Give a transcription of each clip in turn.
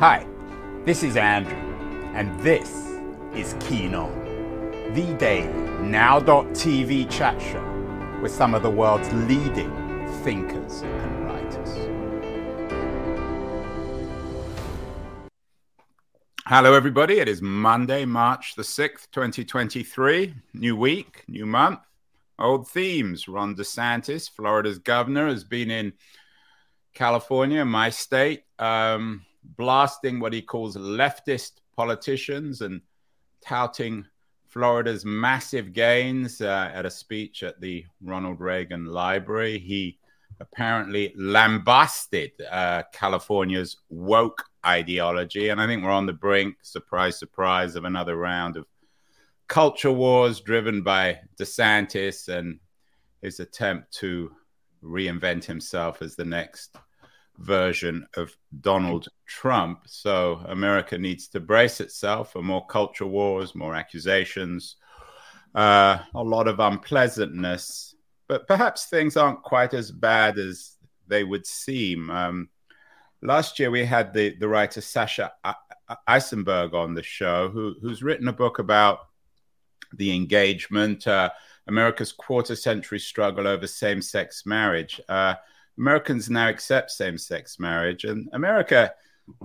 Hi, this is Andrew, and this is Keen On, the daily now.tv chat show with some of the world's leading thinkers and writers. Hello, everybody. It is Monday, March the 6th, 2023. New week, new month, old themes. Ron DeSantis, Florida's governor, has been in California, my state. Um, blasting what he calls leftist politicians and touting Florida's massive gains uh, at a speech at the Ronald Reagan Library. He apparently lambasted uh, California's woke ideology. And I think we're on the brink, surprise, surprise, of another round of culture wars driven by DeSantis and his attempt to reinvent himself as the next version of Donald Trump. So America needs to brace itself for more culture wars, more accusations, uh, a lot of unpleasantness. But perhaps things aren't quite as bad as they would seem. Um, last year, we had the, the writer Sasha Issenberg on the show, who, who's written a book about the engagement, uh, America's quarter century struggle over same sex marriage. Uh, Americans now accept same sex marriage, and America,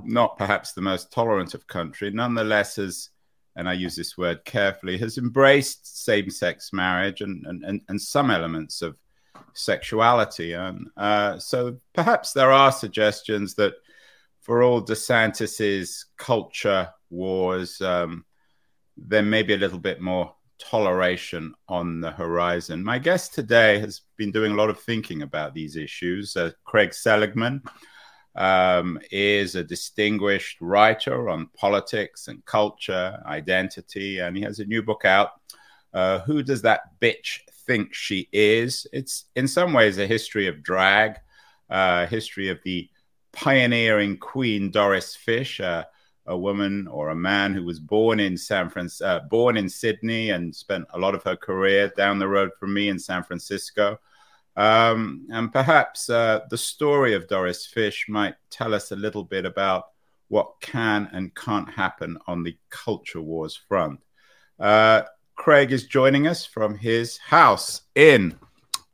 not perhaps the most tolerant of country, nonetheless has, and I use this word carefully, has embraced same sex marriage and, and, and, some elements of sexuality. And uh, so perhaps there are suggestions that for all DeSantis's culture wars, um, there may be a little bit more toleration on the horizon. My guest today has been doing a lot of thinking about these issues. Uh, Craig Seligman um, is a distinguished writer on politics and culture, identity, and he has a new book out. Uh, Who Does That Bitch Think She Is? It's in some ways a history of drag, a uh, history of the pioneering queen Doris Fish, uh, a woman or a man who was born in San Francisco, uh, born in Sydney, and spent a lot of her career down the road from me in San Francisco. Um, and perhaps uh, the story of Doris Fish might tell us a little bit about what can and can't happen on the culture wars front. Uh, Craig is joining us from his house in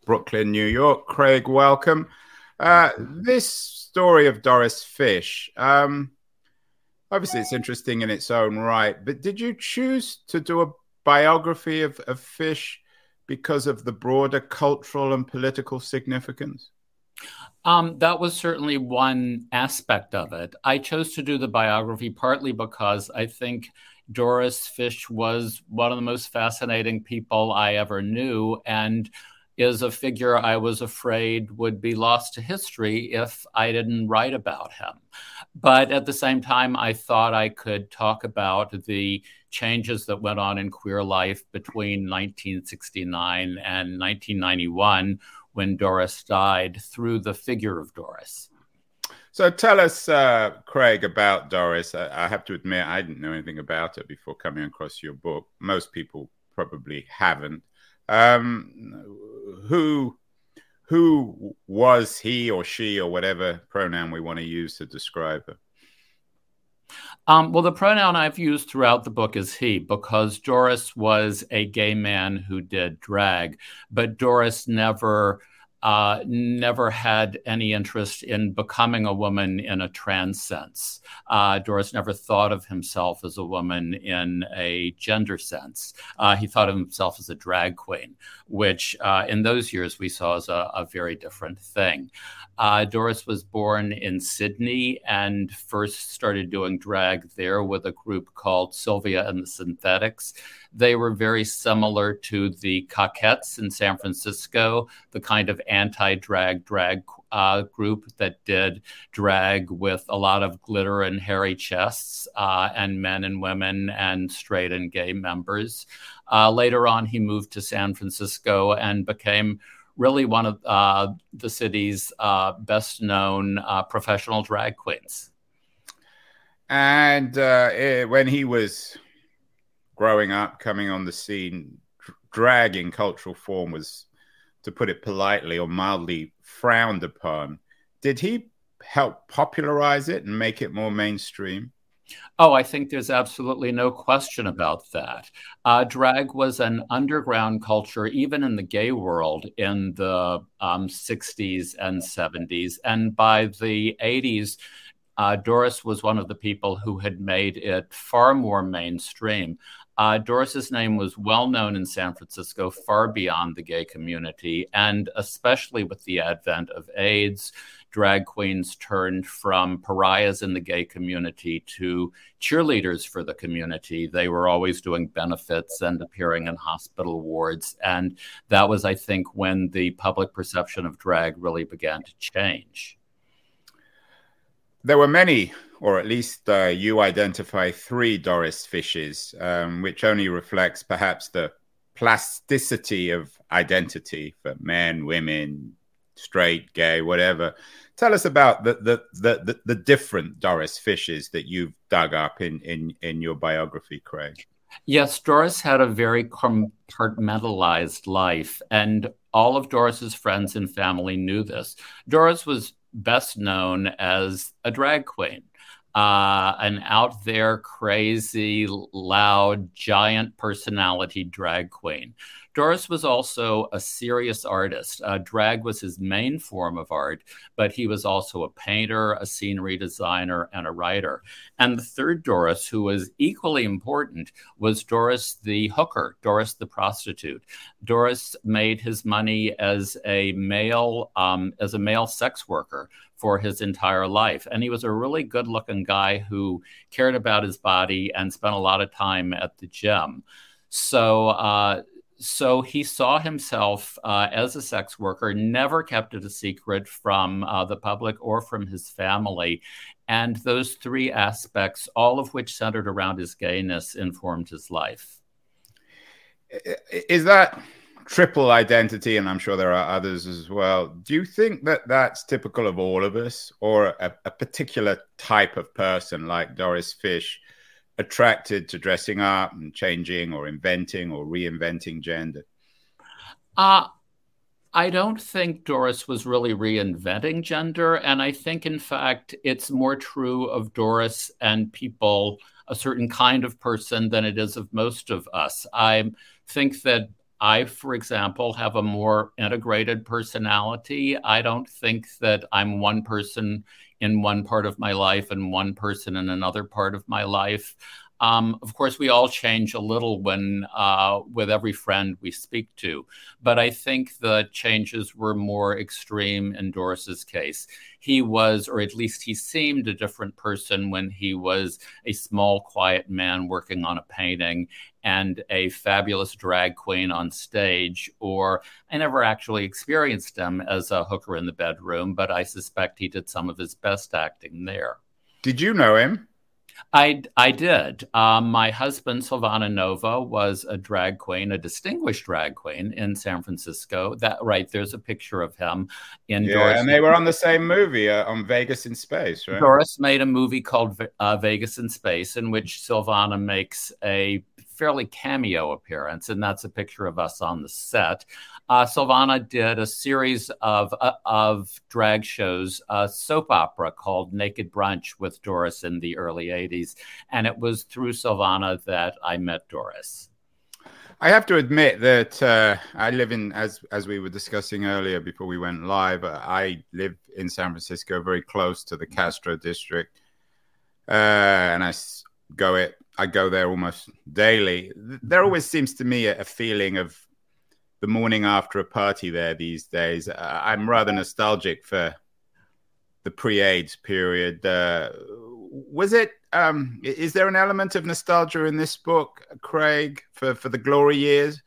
Brooklyn, New York. Craig, welcome. Uh, this story of Doris Fish. Um, obviously it's interesting in its own right but did you choose to do a biography of, of fish because of the broader cultural and political significance um, that was certainly one aspect of it. I chose to do the biography partly because I think Doris Fish was one of the most fascinating people I ever knew. And is a figure I was afraid would be lost to history if I didn't write about him. But at the same time, I thought I could talk about the changes that went on in queer life between 1969 and 1991 when Doris died through the figure of Doris. So tell us, uh, Craig, about Doris. I, I have to admit, I didn't know anything about her before coming across your book. Most people probably haven't. Um, who who was he or she or whatever pronoun we want to use to describe her? Um, well, the pronoun I've used throughout the book is he because Doris was a gay man who did drag, but Doris never uh, never had any interest in becoming a woman in a trans sense. Uh, Doris never thought of himself as a woman in a gender sense. Uh, he thought of himself as a drag queen, which uh, in those years we saw as a, a very different thing. Uh, Doris was born in Sydney and first started doing drag there with a group called Sylvia and the Synthetics. They were very similar to the Cockettes in San Francisco, the kind of anti drag drag uh, group that did drag with a lot of glitter and hairy chests, uh, and men and women and straight and gay members. Uh, later on, he moved to San Francisco and became really one of uh, the city's uh, best known uh, professional drag queens. And it, when he was growing up, coming on the scene, drag in cultural form was, to put it politely or mildly, frowned upon. Did he help popularize it and make it more mainstream? Oh, I think there's absolutely no question about that. Uh, drag was an underground culture, even in the gay world, in the um, 60s and 70s. And by the 80s, uh, Doris was one of the people who had made it far more mainstream. Uh, Doris's name was well known in San Francisco, far beyond the gay community, and especially with the advent of AIDS, drag queens turned from pariahs in the gay community to cheerleaders for the community. They were always doing benefits and appearing in hospital wards. And that was, I think, when the public perception of drag really began to change. There were many, or at least uh, you identify three Doris Fishes, um, which only reflects perhaps the plasticity of identity for men, women, straight, gay, whatever. Tell us about the the the, the, the different Doris Fishes that you've dug up in, in, in your biography, Craig. Yes, Doris had a very compartmentalized life, and all of Doris's friends and family knew this. Doris was best known as a drag queen, uh, an out there, crazy, loud, giant personality drag queen. Doris was also a serious artist. Uh, drag was his main form of art, but he was also a painter, a scenery designer, and a writer. And the third Doris, who was equally important, was Doris the hooker, Doris the prostitute. Doris made his money as a male, um, as a male sex worker for his entire life. And he was a really good looking guy who cared about his body and spent a lot of time at the gym. So, uh, so he saw himself uh, as a sex worker, never kept it a secret from uh, the public or from his family. And those three aspects, all of which centered around his gayness, informed his life. Is that triple identity? And I'm sure there are others as well. Do you think that that's typical of all of us or a, a particular type of person like Doris Fish? Attracted to dressing up and changing or inventing or reinventing gender? Uh, I don't think Doris was really reinventing gender. And I think, in fact, it's more true of Doris and people, a certain kind of person, than it is of most of us. I think that I, for example, have a more integrated personality. I don't think that I'm one person in one part of my life and one person in another part of my life. Um, of course, we all change a little when uh, with every friend we speak to, but I think the changes were more extreme in Doris's case. He was, or at least he seemed, a different person when he was a small, quiet man working on a painting and a fabulous drag queen on stage. Or I never actually experienced him as a hooker in the bedroom, but I suspect he did some of his best acting there. Did you know him? I, I did. Um, my husband, Silvana Nova, was a drag queen, a distinguished drag queen in San Francisco. That right, there's a picture of him in yeah, Doris. and they were on the same movie uh, on Vegas in Space, right? Doris made a movie called uh, Vegas in Space, in which Silvana makes a fairly cameo appearance, and that's a picture of us on the set. Uh, Silvana did a series of uh, of drag shows, a soap opera called Naked Brunch with Doris in the early '80s, and it was through Silvana that I met Doris. I have to admit that uh, I live in, as as we were discussing earlier before we went live. Uh, I live in San Francisco, very close to the Castro district, uh, and I go it I go there almost daily. There always seems to me a, a feeling of the morning after a party there these days. Uh, I'm rather nostalgic for the pre-AIDS period. Uh, was it? Um, is there an element of nostalgia in this book, Craig, for for the glory years?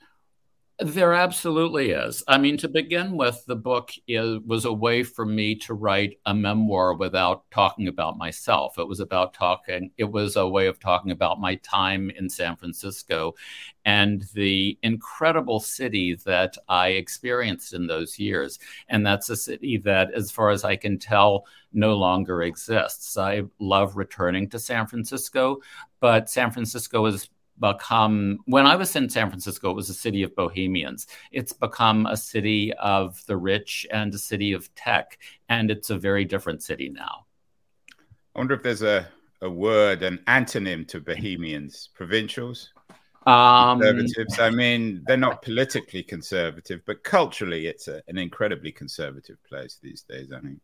There absolutely is. I mean, to begin with, the book is, was a way for me to write a memoir without talking about myself. It was about talking, it was a way of talking about my time in San Francisco and the incredible city that I experienced in those years. And that's a city that, as far as I can tell, no longer exists. I love returning to San Francisco, but San Francisco is become when i was in san francisco it was a city of bohemians. It's become a city of the rich and a city of tech and it's a very different city now. I wonder if there's a, a word an antonym to bohemians. Provincials? Um, conservatives? I mean they're not politically conservative but culturally it's a, an incredibly conservative place these days i think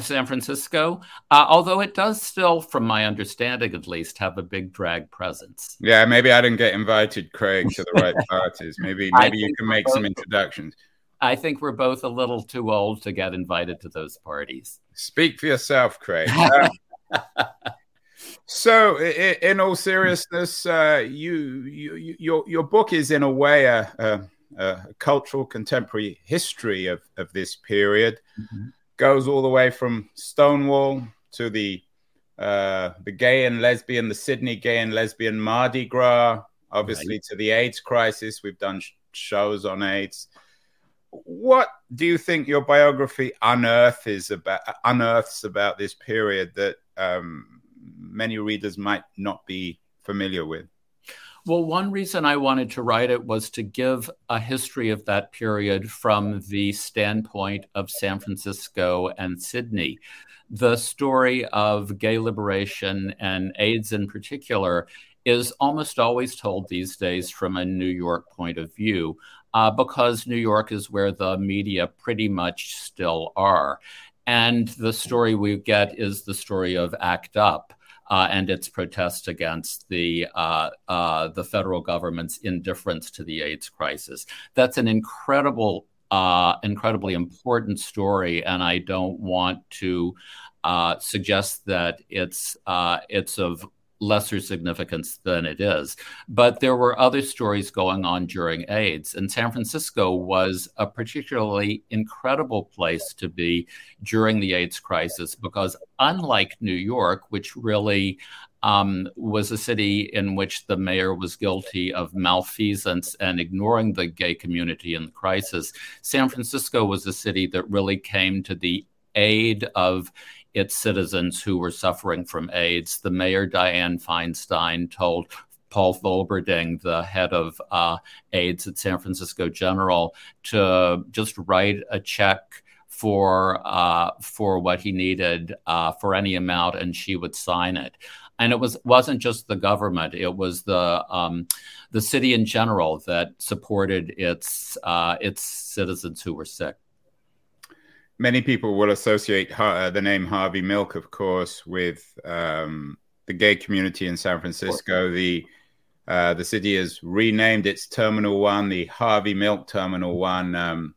San Francisco, uh, although it does still, from my understanding at least, have a big drag presence. Yeah, maybe I didn't get invited, Craig, to the right parties. Maybe maybe you can make both, some introductions. I think we're both a little too old to get invited to those parties. Speak for yourself, Craig. Um, so, in, in, all seriousness, uh, you, you, your your book is in a way a, a, a cultural contemporary history of, of this period. Mm-hmm goes all the way from Stonewall to the uh, the gay and lesbian, the Sydney gay and lesbian Mardi Gras, obviously right. to the AIDS crisis. We've done sh- shows on AIDS. What do you think your biography unearth is about unearths about this period that um, many readers might not be familiar with? Well, one reason I wanted to write it was to give a history of that period from the standpoint of San Francisco and Sydney. The story of gay liberation and AIDS in particular is almost always told these days from a New York point of view. Uh, because New York is where the media pretty much still are. And the story we get is the story of ACT UP, uh, and its protest against the uh, uh, the federal government's indifference to the AIDS crisis. That's an incredible, uh, incredibly important story, and I don't want to uh, suggest that it's uh, it's of lesser significance than it is. But there were other stories going on during AIDS, and San Francisco was a particularly incredible place to be during the AIDS crisis because, unlike New York, which really um, was a city in which the mayor was guilty of malfeasance and ignoring the gay community in the crisis. San Francisco was a city that really came to the aid of its citizens who were suffering from AIDS. The mayor, Dianne Feinstein, told Paul Volberding, the head of uh, AIDS at San Francisco General, to just write a check for uh, for what he needed uh, for any amount, and she would sign it. And it was wasn't just the government; it was the um, the city in general that supported its uh, its citizens who were sick many people will associate uh, the name Harvey Milk, of course, with um, the gay community in San Francisco. The uh, the city has renamed its Terminal One, the Harvey Milk Terminal One, um,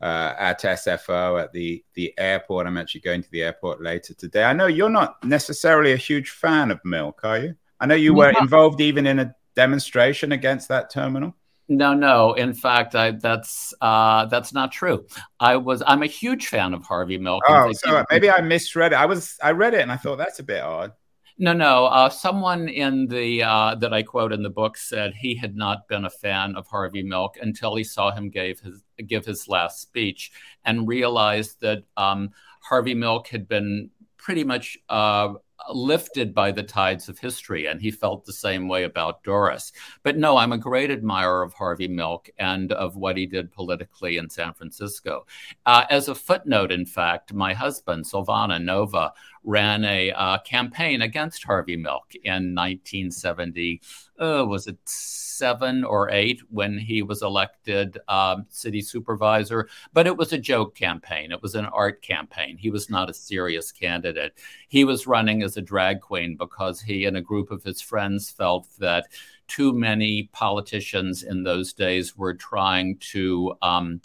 uh, at SFO at the the airport. I'm actually going to the airport later today. I know you're not necessarily a huge fan of milk, are you? I know you were involved even in a demonstration against that terminal. No, no. In fact, I, that's uh, that's not true. I was I'm a huge fan of Harvey Milk. Oh, so maybe I misread it. I was I read it and I thought that's a bit odd. No, no. Uh, someone in the uh, that I quote in the book said he had not been a fan of Harvey Milk until he saw him gave his give his last speech and realized that um, Harvey Milk had been pretty much uh, lifted by the tides of history, and he felt the same way about Doris. But no, I'm a great admirer of Harvey Milk and of what he did politically in San Francisco. Uh, as a footnote, in fact, my husband, Silvana Nova, ran a uh, campaign against Harvey Milk in 1970. Uh, was it seven or eight when he was elected um, city supervisor? But it was a joke campaign. It was an art campaign. He was not a serious candidate. He was running as a drag queen because he and a group of his friends felt that too many politicians in those days were trying to. Um,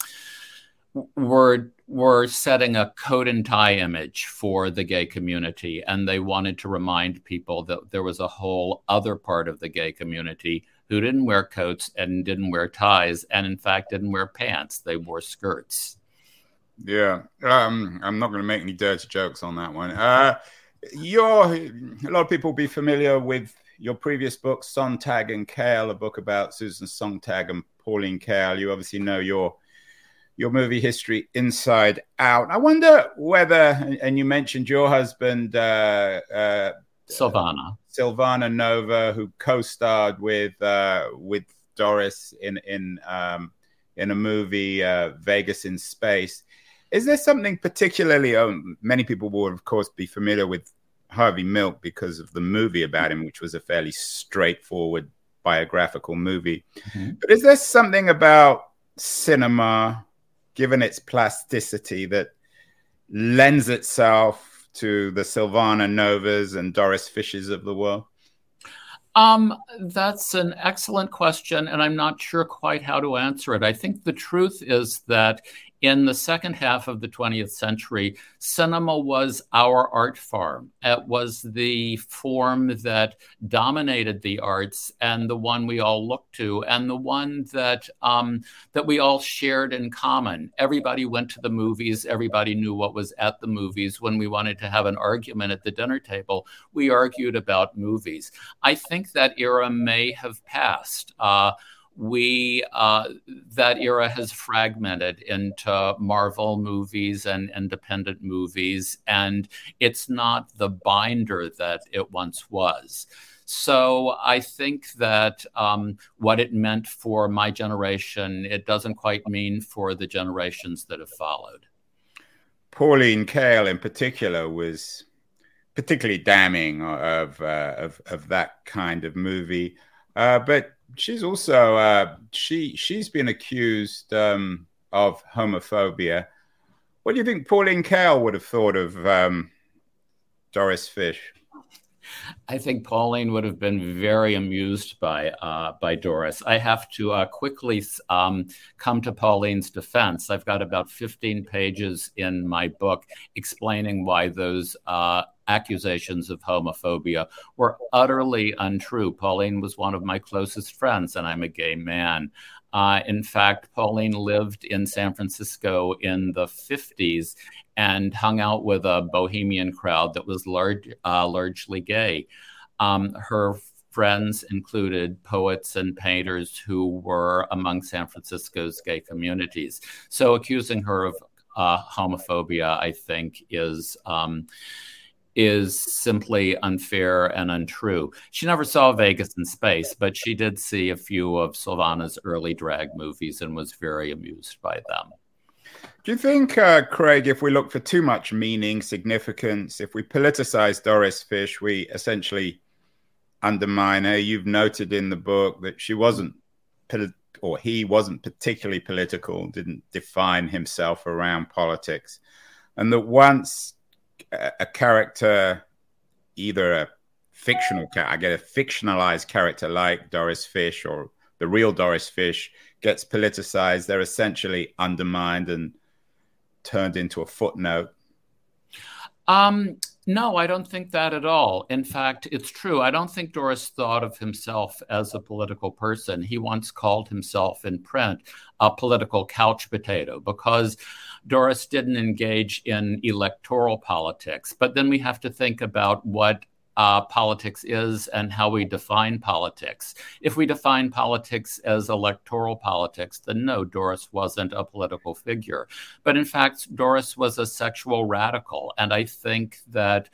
were were setting a coat and tie image for the gay community and they wanted to remind people that there was a whole other part of the gay community who didn't wear coats and didn't wear ties and in fact didn't wear pants. They wore skirts. Yeah um, i'm not going to make any dirty jokes on that one. Uh, you're a lot of people will be familiar with your previous book sontag and Kael, a book about susan sontag and pauline Kael. You obviously know your your movie history inside out. I wonder whether, and you mentioned your husband uh, uh, Silvana. Silvana Nova, who co-starred with uh, with Doris in in um, in a movie uh, Vegas in Space. Is there something particularly? Um, many people will, of course, be familiar with Harvey Milk because of the movie about him, which was a fairly straightforward biographical movie. Mm-hmm. But is there something about cinema, given its plasticity, that lends itself to the Silvana Novas and Doris Fishes of the world? Um, that's an excellent question, and I'm not sure quite how to answer it. I think the truth is that in the second half of the 20th century, cinema was our art form. It was the form that dominated the arts and the one we all looked to, and the one that um, that we all shared in common. Everybody went to the movies. Everybody knew what was at the movies. When we wanted to have an argument at the dinner table, we argued about movies. I think that era may have passed. Uh, we uh, that era has fragmented into Marvel movies and independent movies, and it's not the binder that it once was. So I think that um, what it meant for my generation, it doesn't quite mean for the generations that have followed. Pauline Kael, in particular, was particularly damning of uh, of, of that kind of movie. Uh, but she's also uh, she she's been accused um, of homophobia. What do you think Pauline Kael would have thought of um, Doris Fish? I think Pauline would have been very amused by uh, by Doris. I have to uh, quickly um, come to Pauline's defense. I've got about 15 pages in my book explaining why those uh, accusations of homophobia were utterly untrue. Pauline was one of my closest friends, and I'm a gay man. Uh, in fact, Pauline lived in San Francisco in the 50s and hung out with a bohemian crowd that was large, uh, largely gay. Um, her friends included poets and painters who were among San Francisco's gay communities. So accusing her of uh, homophobia, I think, is. Um, is simply unfair and untrue. She never saw Vegas in Space, but she did see a few of Silvana's early drag movies and was very amused by them. Do you think, uh, Craig, if we look for too much meaning, significance, if we politicize Doris Fish, we essentially undermine her? You've noted in the book that she wasn't, or he wasn't particularly political, didn't define himself around politics. And that once a, character, either a fictional, character, I get a fictionalized character like Doris Fish or the real Doris Fish gets politicized, they're essentially undermined and turned into a footnote? Um, no, I don't think that at all. In fact, it's true. I don't think Doris thought of himself as a political person. He once called himself in print a political couch potato because Doris didn't engage in electoral politics. But then we have to think about what uh, politics is and how we define politics. If we define politics as electoral politics, then no, Doris wasn't a political figure. But in fact, Doris was a sexual radical. And I think that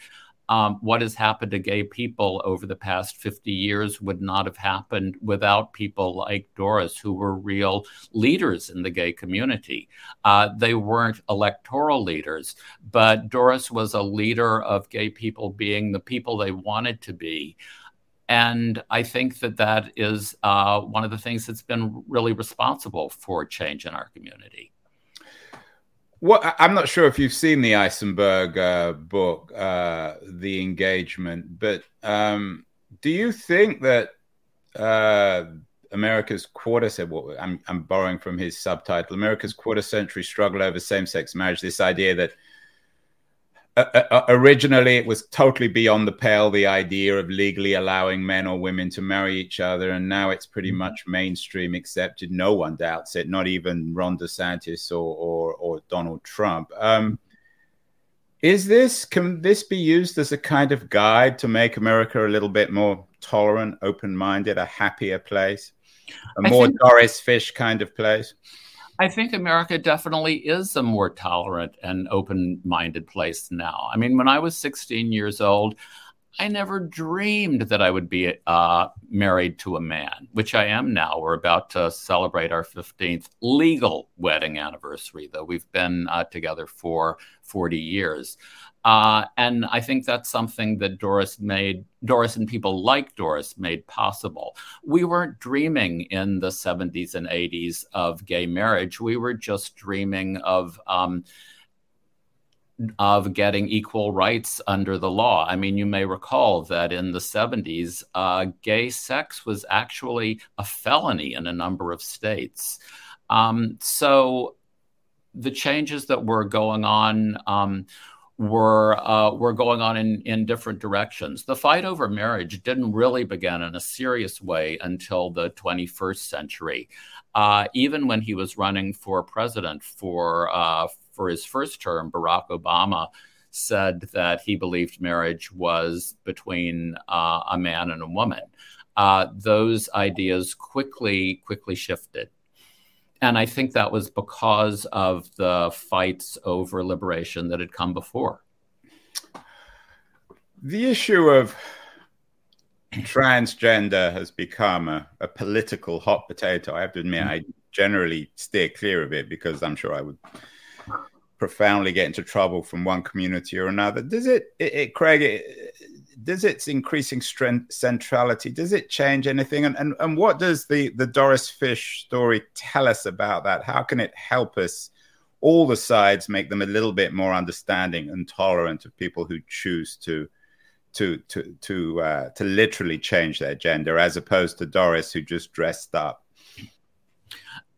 um, what has happened to gay people over the past 50 years would not have happened without people like Doris, who were real leaders in the gay community. Uh, they weren't electoral leaders, but Doris was a leader of gay people being the people they wanted to be. And I think that that is uh, one of the things that's been really responsible for change in our community. What I'm not sure if you've seen the Issenberg uh, book, uh, The Engagement, but um, do you think that uh, America's quarter said, well, I'm, I'm borrowing from his subtitle, America's quarter century struggle over same sex marriage, this idea that uh, uh, uh, originally it was totally beyond the pale the idea of legally allowing men or women to marry each other and now it's pretty mm-hmm. much mainstream accepted. No one doubts it not even ron desantis or or, or donald trump. Um, is this can this be used as a kind of guide to make america a little bit more tolerant open-minded a happier place a more think- doris fish kind of place I think America definitely is a more tolerant and open minded place now. I mean, when I was 16 years old, I never dreamed that I would be uh, married to a man, which I am now. We're about to celebrate our 15th legal wedding anniversary, though we've been uh, together for 40 years. Uh, and I think that's something that Doris made, Doris and people like Doris made possible. We weren't dreaming in the 70s and 80s of gay marriage. We were just dreaming of. Um, of getting equal rights under the law. I mean, you may recall that in the 70s, uh, gay sex was actually a felony in a number of states. Um, so the changes that were going on um, were uh, were going on in, in different directions. The fight over marriage didn't really begin in a serious way until the 21st century. Uh, even when he was running for president for uh, for his first term, Barack Obama said that he believed marriage was between uh, a man and a woman. Uh, those ideas quickly quickly shifted. And I think that was because of the fights over liberation that had come before. The issue of transgender has become a, a, political hot potato. I have to admit, I generally steer clear of it because I'm sure I would profoundly get into trouble from one community or another. Does it, it, it Craig, it, does its increasing strength, centrality, does it change anything? And, and, and what does the, the Doris Fish story tell us about that? How can it help us, all the sides, make them a little bit more understanding and tolerant of people who choose to to to to uh, to literally change their gender, as opposed to Doris who just dressed up?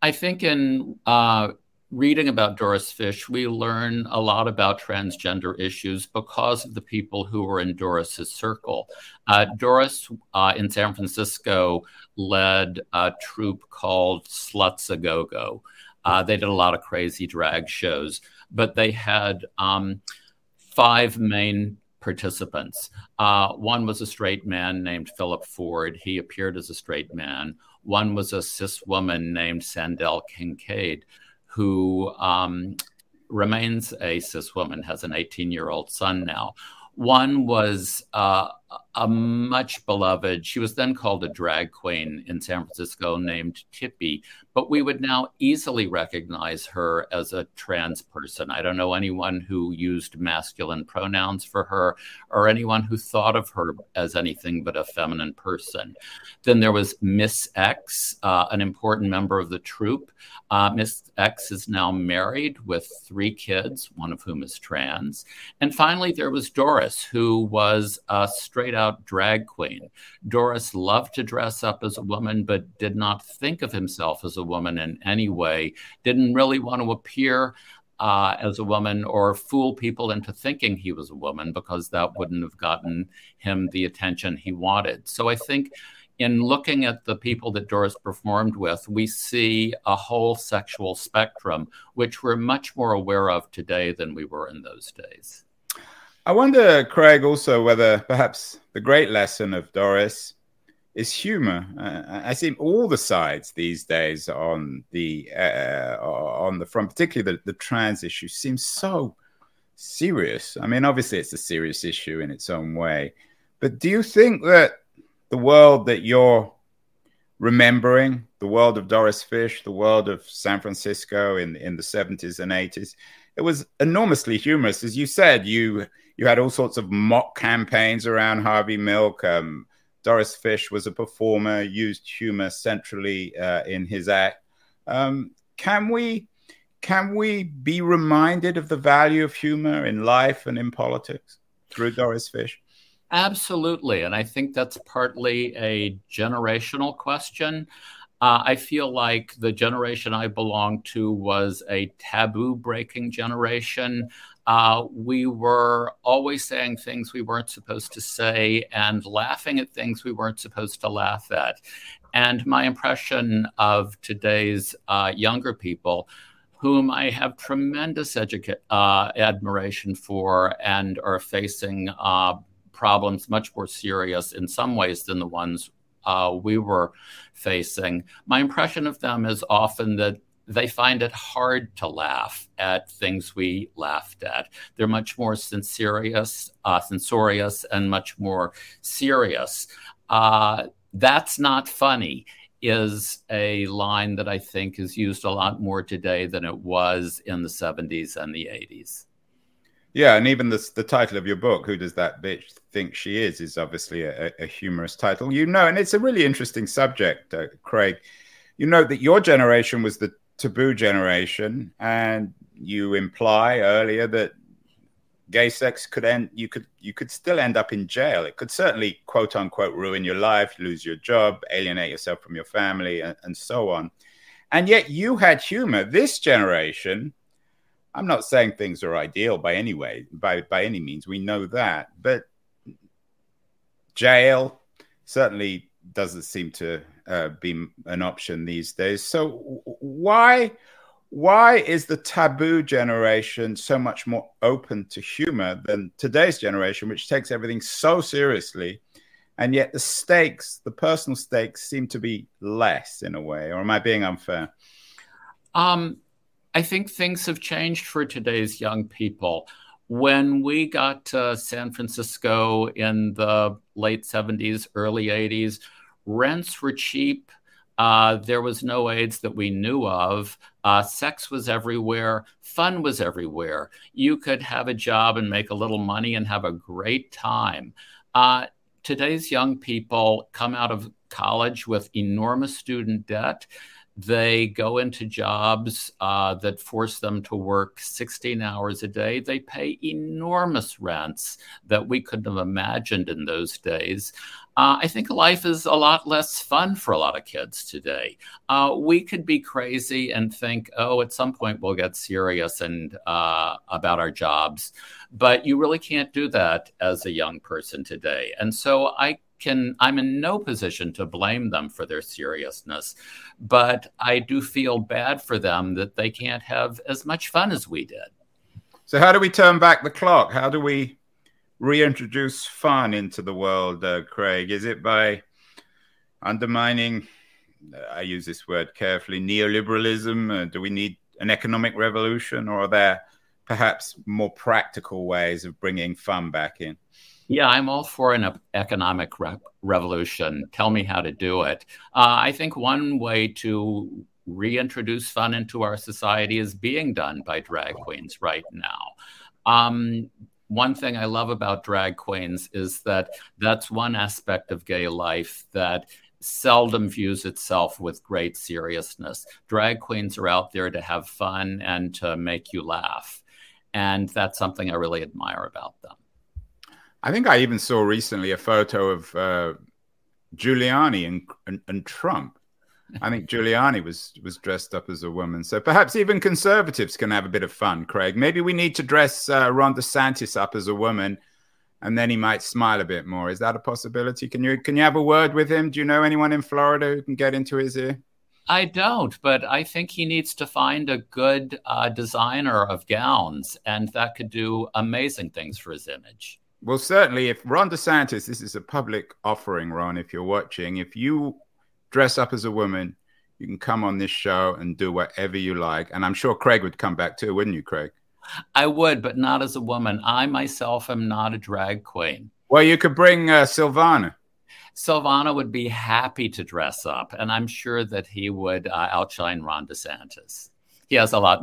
I think in uh, reading about Doris Fish, we learn a lot about transgender issues because of the people who were in Doris's circle. Uh, Doris uh, in San Francisco led a troupe called Sluts a Go Go. Uh, they did a lot of crazy drag shows, but they had um, five main participants. Uh, one was a straight man named Philip Ford. He appeared as a straight man. One was a cis woman named Sandell Kincaid who um, remains a cis woman, has an 18 year old son now. One was uh, a much beloved, she was then called a drag queen in San Francisco named Tippy, but we would now easily recognize her as a trans person. I don't know anyone who used masculine pronouns for her or anyone who thought of her as anything but a feminine person. Then there was Miss X, uh, an important member of the troupe. Uh, Miss X is now married with three kids, one of whom is trans. And finally, there was Doris, who was a straight out drag queen. Doris loved to dress up as a woman, but did not think of himself as a woman in any way, didn't really want to appear uh, as a woman or fool people into thinking he was a woman because that wouldn't have gotten him the attention he wanted. So I think in looking at the people that Doris performed with, we see a whole sexual spectrum, which we're much more aware of today than we were in those days. I wonder, Craig, also whether perhaps the great lesson of Doris is humor. Uh, I see all the sides these days on the uh, on the front, particularly the, the trans issue, seems so serious. I mean, obviously, it's a serious issue in its own way, but do you think that the world that you're remembering, the world of Doris Fish, the world of San Francisco in in the 70s and 80s, it was enormously humorous, as you said. You you had all sorts of mock campaigns around Harvey Milk. Um, Doris Fish was a performer, used humor centrally uh, in his act. Um, can we can we be reminded of the value of humor in life and in politics through Doris Fish? Absolutely, and I think that's partly a generational question. Uh, I feel like the generation I belong to was a taboo breaking generation uh, we were always saying things we weren't supposed to say and laughing at things we weren't supposed to laugh at. And my impression of today's uh, younger people, whom I have tremendous educa- uh, admiration for and are facing uh, problems much more serious in some ways than the ones uh, we were facing, my impression of them is often that they find it hard to laugh at things we laughed at. They're much more censorious, uh, censorious and much more serious. Uh, that's not funny is a line that I think is used a lot more today than it was in the 70s and the 80s. Yeah, and even the the title of your book, "Who Does That Bitch Think She Is," is obviously a, a humorous title. You know, and it's a really interesting subject, uh, Craig. You know that your generation was the taboo generation, and you imply earlier that gay sex could end. You could you could still end up in jail. It could certainly quote unquote ruin your life, lose your job, alienate yourself from your family, and, and so on. And yet, you had humor. This generation I'm not saying things are ideal by any way, by by any means. We know that, but jail certainly doesn't seem to uh, be an option these days. So why why is the taboo generation so much more open to humor than today's generation, which takes everything so seriously? And yet the stakes, the personal stakes, seem to be less in a way. Or am I being unfair? Um, I think things have changed for today's young people. When we got to San Francisco in the late 70s, early 80s, rents were cheap. Uh, there was no AIDS that we knew of. Uh, sex was everywhere. Fun was everywhere. You could have a job and make a little money and have a great time. Uh, today's young people come out of college with enormous student debt. They go into jobs uh, that force them to work 16 hours a day. They pay enormous rents that we couldn't have imagined in those days. Uh, I think life is a lot less fun for a lot of kids today. Uh, we could be crazy and think, oh, at some point we'll get serious and uh, about our jobs, but you really can't do that as a young person today. And so I can I'm in no position to blame them for their seriousness, but I do feel bad for them that they can't have as much fun as we did. So how do we turn back the clock? How do we reintroduce fun into the world, uh, Craig? Is it by undermining I use this word carefully neoliberalism? Uh, do we need an economic revolution or are there perhaps more practical ways of bringing fun back in? Yeah, I'm all for an economic re- revolution. Tell me how to do it. Uh, I think one way to reintroduce fun into our society is being done by drag queens right now. Um, one thing I love about drag queens is that that's one aspect of gay life that seldom views itself with great seriousness. Drag queens are out there to have fun and to make you laugh. And that's something I really admire about them. I think I even saw recently a photo of uh, Giuliani and, and, and Trump. I think Giuliani was was dressed up as a woman. So perhaps even conservatives can have a bit of fun, Craig. Maybe we need to dress uh, Ron DeSantis up as a woman, and then he might smile a bit more. Is that a possibility? Can you can you have a word with him? Do you know anyone in Florida who can get into his ear? I don't, but I think he needs to find a good uh, designer of gowns, and that could do amazing things for his image. Well, certainly, if Ron DeSantis, this is a public offering, Ron, if you're watching, if you dress up as a woman, you can come on this show and do whatever you like. And I'm sure Craig would come back too, wouldn't you, Craig? I would, but not as a woman. I myself am not a drag queen. Well, you could bring uh, Silvana. Silvana would be happy to dress up, and I'm sure that he would uh, outshine Ron DeSantis. He has a lot